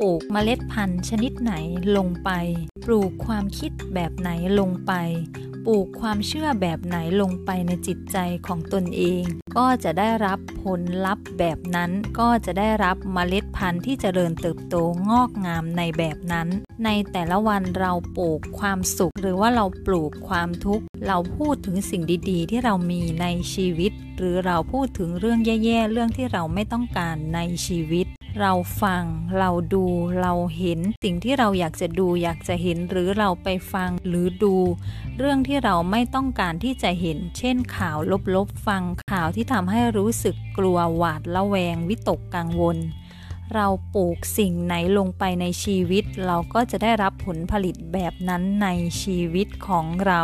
ปลูกเมล็ดพันธุ์ชนิดไหนลงไป ปลูกความคิดแบบไหนลงไป ปลูกความเชื่อแบบไหนลงไปในจิตใจของตนเอง ก็จะได้รับผลลัพธ์แบบนั้น ก็จะได้รับเมล็ดพันธุ์ที่เจริญเติบโตงอกงามในแบบนั้น ในแต่ละวันเราปลูกความสุข หรือว่าเราปลูกความทุกข์ เราพูดถึงสิ่งดีๆ ที่เรามีในชีวิต หรือเราพูดถึงเรื่องแย่ๆ เรื่องที่เราไม่ต้องการในชีวิต เราฟัง เราดูเราเห็น สิ่งที่เราอยากจะดูอยากจะเห็นหรือเราไปฟังหรือดู เรื่องที่เราไม่ต้องการที่จะเห็น เช่นข่าวลบๆฟังข่าวที่ทำให้รู้สึกกลัวหวาดละแวงวิตกกังวล เราปลูกสิ่งไหนลงไปในชีวิต เราก็จะได้รับผลผลิตแบบนั้นในชีวิตของเรา